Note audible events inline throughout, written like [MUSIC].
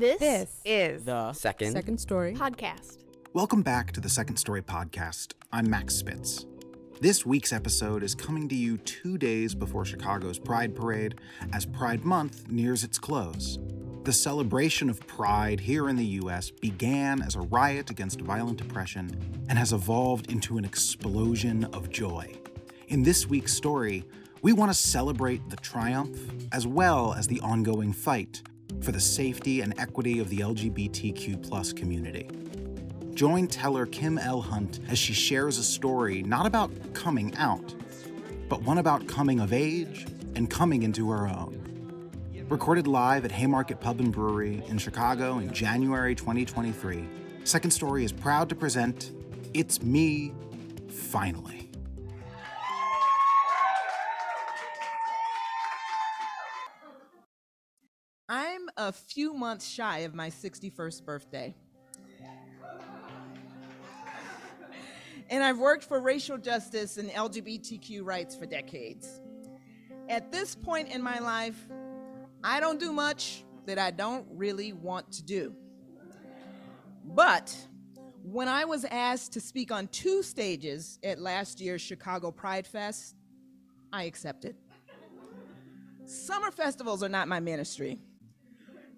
This, This is The Second. second story. podcast. Welcome back to the Second Story Podcast. I'm Max Spitz. This week's episode is coming to you two days before Chicago's Pride Parade as Pride Month nears its close. The celebration of Pride here in the US began as a riot against violent oppression and has evolved into an explosion of joy. In this week's story, we want to celebrate the triumph as well as the ongoing fight for the safety and equity of the LGBTQ community. Join teller Kim L. Hunt as she shares a story not about coming out, but one about coming of age and coming into her own. Recorded live at Haymarket Pub and Brewery in Chicago in January 2023, Second Story is proud to present It's Me, Finally. A few months shy of my 61st birthday. And I've worked for racial justice and LGBTQ rights for decades. At this point in my life, I don't do much that I don't really want to do. But when I was asked to speak on two stages at last year's Chicago Pride Fest, I accepted. Summer festivals are not my ministry.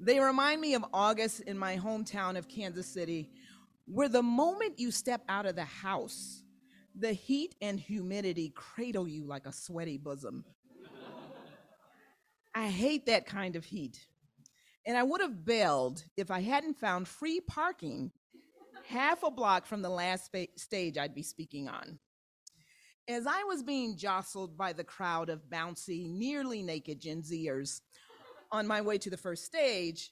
They remind me of August in my hometown of Kansas City, where the moment you step out of the house, the heat and humidity cradle you like a sweaty bosom. I hate that kind of heat. And I would have bailed if I hadn't found free parking half a block from the last stage I'd be speaking on. As I was being jostled by the crowd of bouncy, nearly naked Gen Zers on my way to the first stage,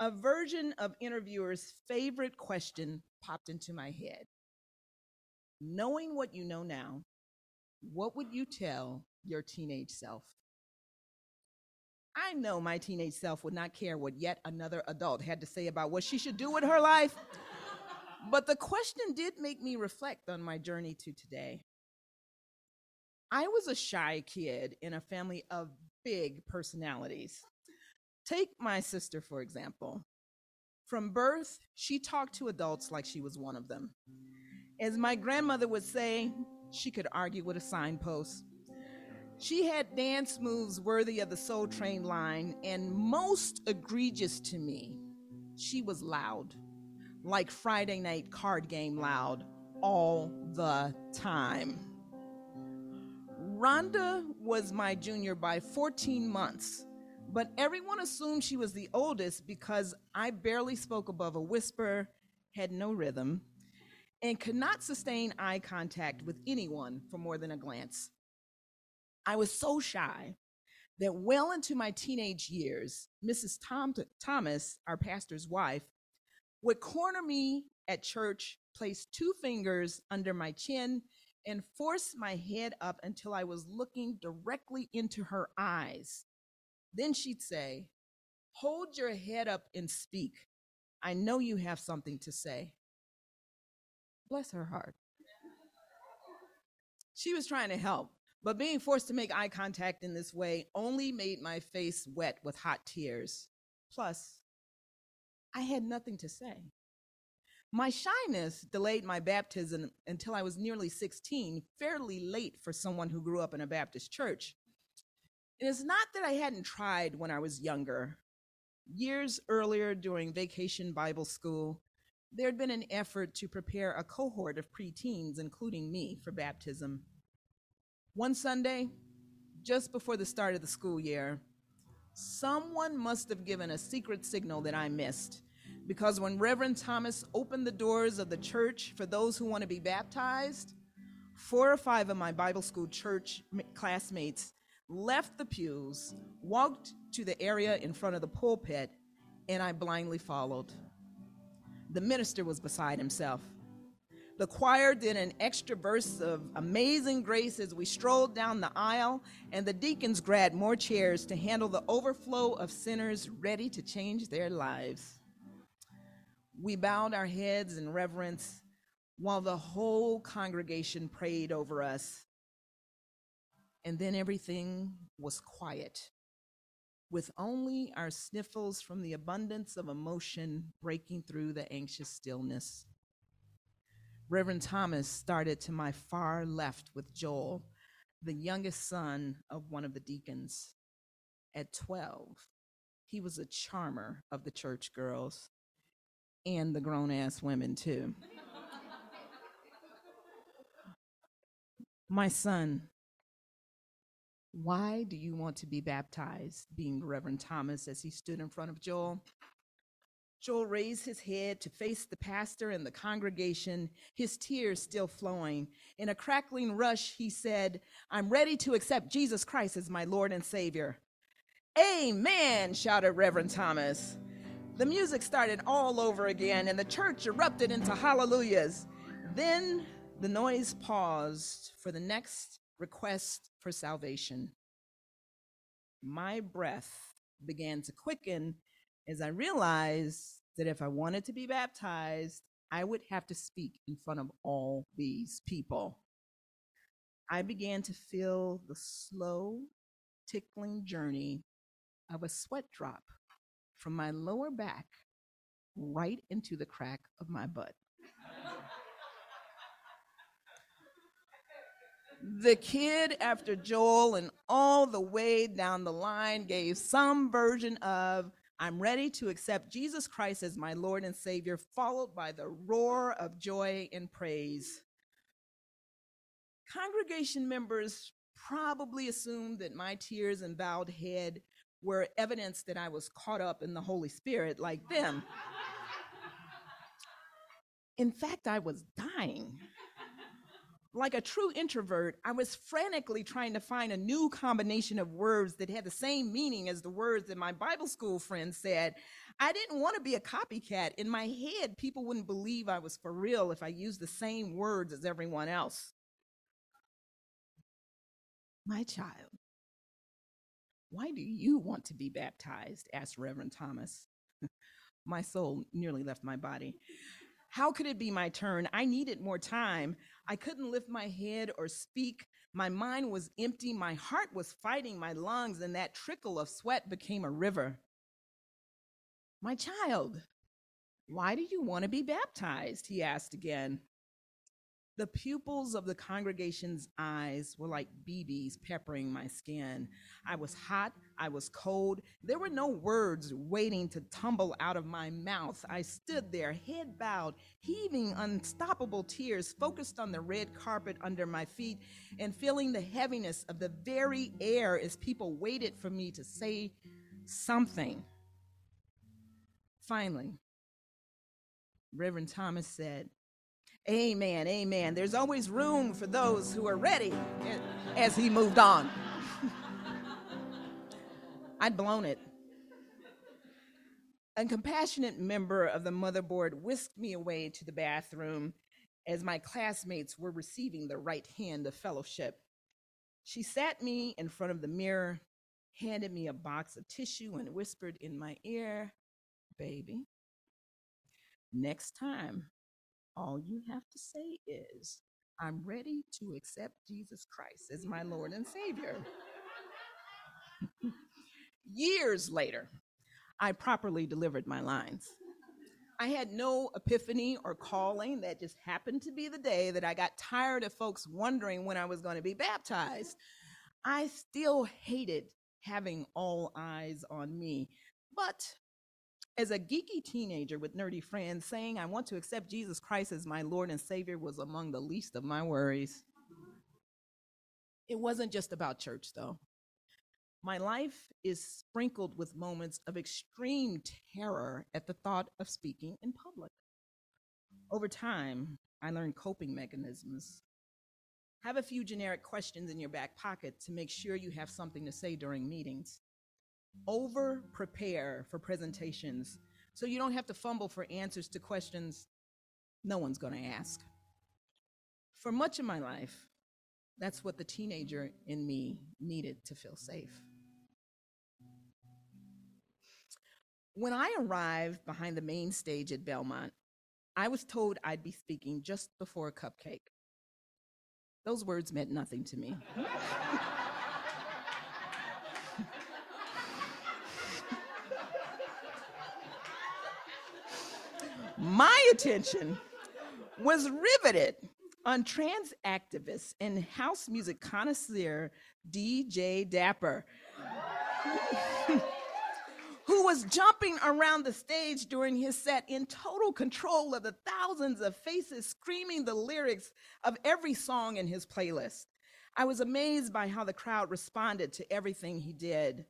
a version of interviewers' favorite question popped into my head. Knowing what you know now, what would you tell your teenage self? I know my teenage self would not care what yet another adult had to say about what she should do with her life. But the question did make me reflect on my journey to today. I was a shy kid in a family of big personalities. Take my sister, for example. From birth, she talked to adults like she was one of them. As my grandmother would say, she could argue with a signpost. She had dance moves worthy of the Soul Train line, and most egregious to me, she was loud, like Friday night card game loud, all the time. Rhonda was my junior by 14 months, but everyone assumed she was the oldest because I barely spoke above a whisper, had no rhythm, and could not sustain eye contact with anyone for more than a glance. I was so shy that well into my teenage years, Mrs. Tom- Thomas, our pastor's wife, would corner me at church, place two fingers under my chin, and force my head up until I was looking directly into her eyes. Then she'd say, Hold your head up and speak. I know you have something to say. Bless her heart. She was trying to help, but being forced to make eye contact in this way only made my face wet with hot tears. Plus, I had nothing to say. My shyness delayed my baptism until I was nearly 16, fairly late for someone who grew up in a Baptist church. And it's not that I hadn't tried when I was younger. Years earlier, during vacation Bible school, there had been an effort to prepare a cohort of preteens, including me, for baptism. One Sunday, just before the start of the school year, someone must have given a secret signal that I missed. Because when Reverend Thomas opened the doors of the church for those who want to be baptized, four or five of my Bible school church classmates left the pews, walked to the area in front of the pulpit, and I blindly followed. The minister was beside himself. The choir did an extra verse of Amazing Grace as we strolled down the aisle, and the deacons grabbed more chairs to handle the overflow of sinners ready to change their lives. We bowed our heads in reverence while the whole congregation prayed over us. And then everything was quiet. with only our sniffles from the abundance of emotion breaking through the anxious stillness. Reverend Thomas started to my far left with Joel, the youngest son of one of the deacons. At 12, he was a charmer of the church girls and the grown ass women, too. [LAUGHS] My son, why do you want to be baptized? beamed Reverend Thomas as he stood in front of Joel. Joel raised his head to face the pastor and the congregation, his tears still flowing. In a crackling rush, he said, I'm ready to accept Jesus Christ as my Lord and Savior. Amen, shouted Reverend Thomas. The music started all over again, and the church erupted into hallelujahs. Then the noise paused for the next request for salvation. My breath began to quicken as I realized that if I wanted to be baptized, I would have to speak in front of all these people. I began to feel the slow, tickling journey of a sweat drop from my lower back right into the crack of my butt. The kid after Joel and all the way down the line gave some version of, I'm ready to accept Jesus Christ as my Lord and Savior, followed by the roar of joy and praise. Congregation members probably assumed that my tears and bowed head were evidence that I was caught up in the Holy Spirit like them. In fact, I was dying. Like a true introvert, I was frantically trying to find a new combination of words that had the same meaning as the words that my Bible school friends said. I didn't want to be a copycat. In my head, people wouldn't believe I was for real if I used the same words as everyone else. My child, why do you want to be baptized? asked Reverend Thomas. [LAUGHS] my soul nearly left my body. How could it be my turn? I needed more time. I couldn't lift my head or speak. My mind was empty. My heart was fighting my lungs, and that trickle of sweat became a river. My child, why do you want to be baptized? He asked again. The pupils of the congregation's eyes were like BBs peppering my skin. I was hot, I was cold. There were no words waiting to tumble out of my mouth. I stood there, head bowed, heaving unstoppable tears, focused on the red carpet under my feet, and feeling the heaviness of the very air as people waited for me to say something. Finally, Reverend Thomas said, Amen, amen. There's always room for those who are ready as he moved on. [LAUGHS] I'd blown it. A compassionate member of the motherboard whisked me away to the bathroom as my classmates were receiving the right hand of fellowship. She sat me in front of the mirror, handed me a box of tissue, and whispered in my ear, Baby, next time all you have to say is, I'm ready to accept Jesus Christ as my Lord and Savior. Years later, I properly delivered my lines. I had no epiphany or calling. That just happened to be the day that I got tired of folks wondering when I was going to be baptized. I still hated having all eyes on me, but as a geeky teenager with nerdy friends, saying I want to accept Jesus Christ as my Lord and Savior was among the least of my worries. It wasn't just about church, though. My life is sprinkled with moments of extreme terror at the thought of speaking in public. Over time, I learned coping mechanisms. Have a few generic questions in your back pocket to make sure you have something to say during meetings over prepare for presentations so you don't have to fumble for answers to questions no one's going to ask. For much of my life, that's what the teenager in me needed to feel safe. When I arrived behind the main stage at Belmont, I was told I'd be speaking just before a CupcakKe. Those words meant nothing to me. [LAUGHS] My attention was riveted on trans activist and house music connoisseur DJ Dapper, [LAUGHS] who was jumping around the stage during his set in total control of the thousands of faces screaming the lyrics of every song in his playlist. I was amazed by how the crowd responded to everything he did.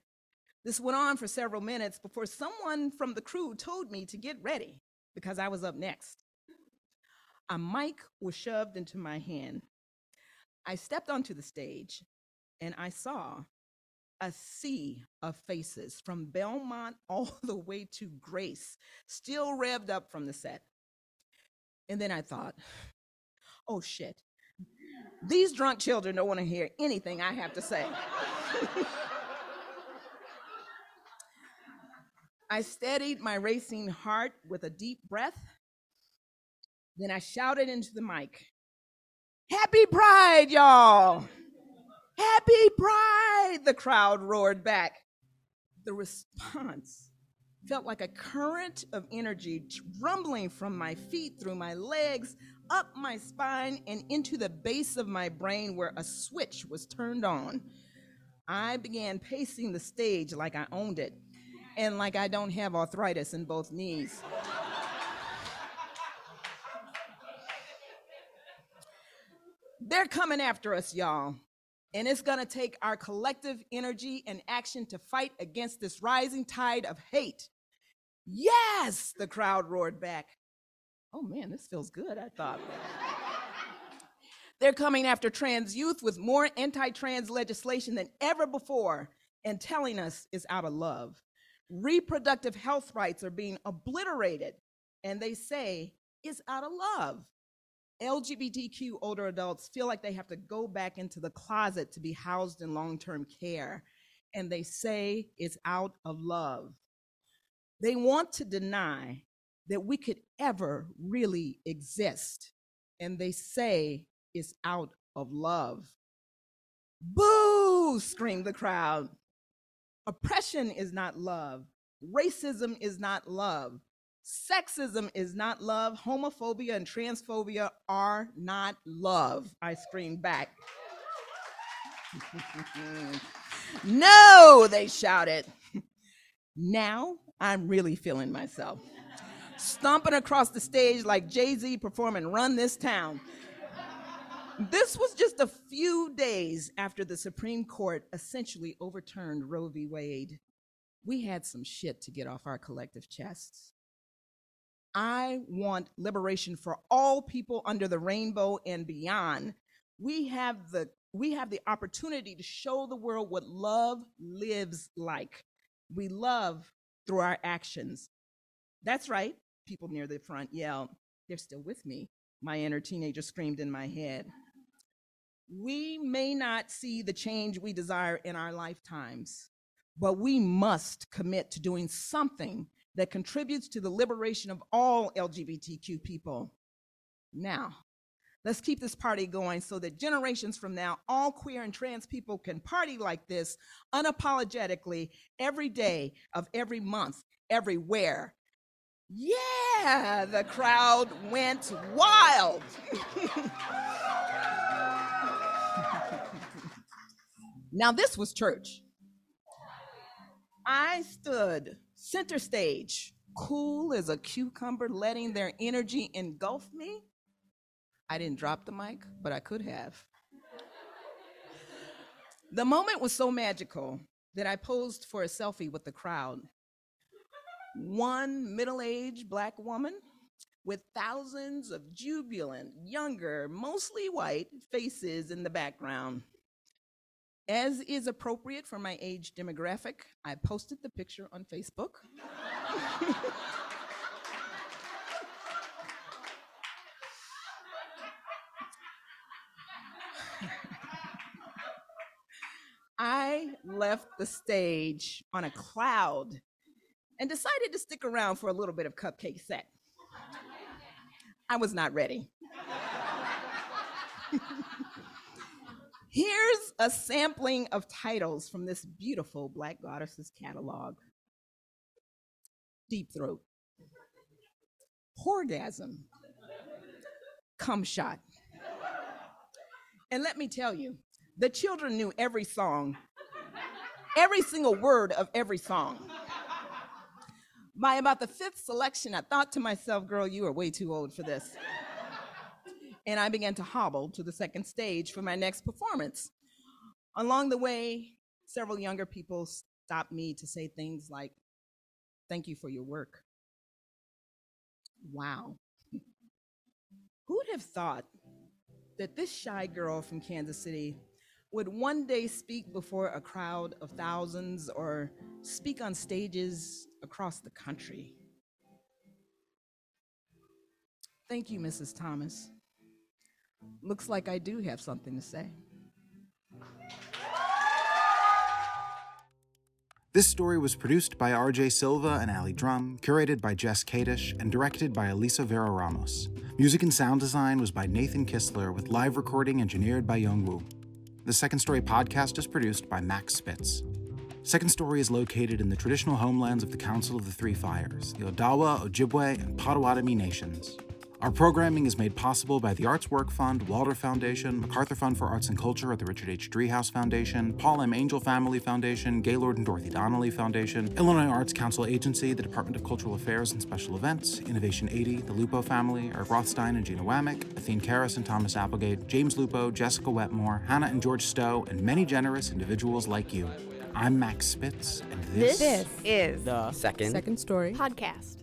This went on for several minutes before someone from the crew told me to get ready because I was up next. A mic was shoved into my hand. I stepped onto the stage and I saw a sea of faces from Belmont [LAUGHS] all the way to Grace, still revved up from the set. And then I thought, oh shit, these drunk children don't want to hear anything I have to say. [LAUGHS] I steadied my racing heart with a deep breath then I shouted into the mic, Happy Pride, y'all! Happy Pride! The crowd roared back. The response felt like a current of energy rumbling from my feet through my legs, up my spine, and into the base of my brain where a switch was turned on. I began pacing the stage like I owned it and like I don't have arthritis in both knees. They're coming after us, y'all. And it's gonna take our collective energy and action to fight against this rising tide of hate. Yes, the crowd roared back. Oh man, this feels good, I thought. They're coming after trans youth with more anti trans legislation than ever before and telling us it's out of love. Reproductive health rights are being obliterated, and they say it's out of love. LGBTQ older adults feel like they have to go back into the closet to be housed in long term care, and they say it's out of love. They want to deny that we could ever really exist, and they say it's out of love. Boo! screamed the crowd. Oppression is not love. Racism is not love. Sexism is not love. Homophobia and transphobia are not love. I screamed back. [LAUGHS] no, they shouted. Now I'm really feeling myself. Stomping across the stage like Jay Z performing Run This Town. This was just a few days after the Supreme Court essentially overturned Roe v. Wade. We had some shit to get off our collective chests. I want liberation for all people under the rainbow and beyond. We have the we have the opportunity to show the world what love lives like. We love through our actions. That's right. People near the front yelled, They're still with me. My inner teenager screamed in my head. We may not see the change we desire in our lifetimes, but we must commit to doing something that contributes to the liberation of all LGBTQ people. Now, let's keep this party going so that generations from now, all queer and trans people can party like this unapologetically every day of every month, everywhere. Yeah, the crowd went wild. [LAUGHS] now, this was church. I stood Center stage, cool as a cucumber, letting their energy engulf me. I didn't drop the mic, but I could have. the moment was so magical that I posed for a selfie with the crowd. One middle aged black woman with thousands of jubilant, younger, mostly white faces in the background. As is appropriate for my age demographic, I posted the picture on Facebook. I left the stage on a cloud and decided to stick around for a little bit of CupcakKe set. I was not ready. [LAUGHS] Here's a sampling of titles from this beautiful Black Goddesses catalog Deep Throat, orgasm, cum shot. And let me tell you, the children knew every song, every single word of every song. By about the fifth selection, I thought to myself, girl, you are way too old for this. And I began to hobble to the second stage for my next performance. Along the way, several younger people stopped me to say things like, Thank you for your work. Wow. [LAUGHS] Who would have thought that this shy girl from Kansas City would one day speak before a crowd of thousands or speak on stages across the country? Thank you, Mrs. Thomas. Looks like I do have something to say. This story was produced by RJ Silva and Ali Drum, curated by Jess Kadish, and directed by Elisa Vera Ramos. Music and sound design was by Nathan Kistler, with live recording engineered by Young Woo. The Second Story podcast is produced by Max Spitz. Second Story is located in the traditional homelands of the Council of the Three Fires, the Odawa, Ojibwe, and Potawatomi nations. Our programming is made possible by the Arts Work Fund, Walder Foundation, MacArthur Fund for Arts and Culture at the Richard H. Driehaus Foundation, Paul M. Angell Family Foundation, Gaylord and Dorothy Donnelly Foundation, Illinois Arts Council Agency, the Department of Cultural Affairs and Special Events, Innovation 80, the Lupo Family, Eric Rothstein and Gina Wamick, Athene Karras and Thomas Applegate, James Lupo, Jessica Wetmore, Hannah and George Stowe, and many generous individuals like you. I'm Max Spitz, and this, This is the second, second story podcast.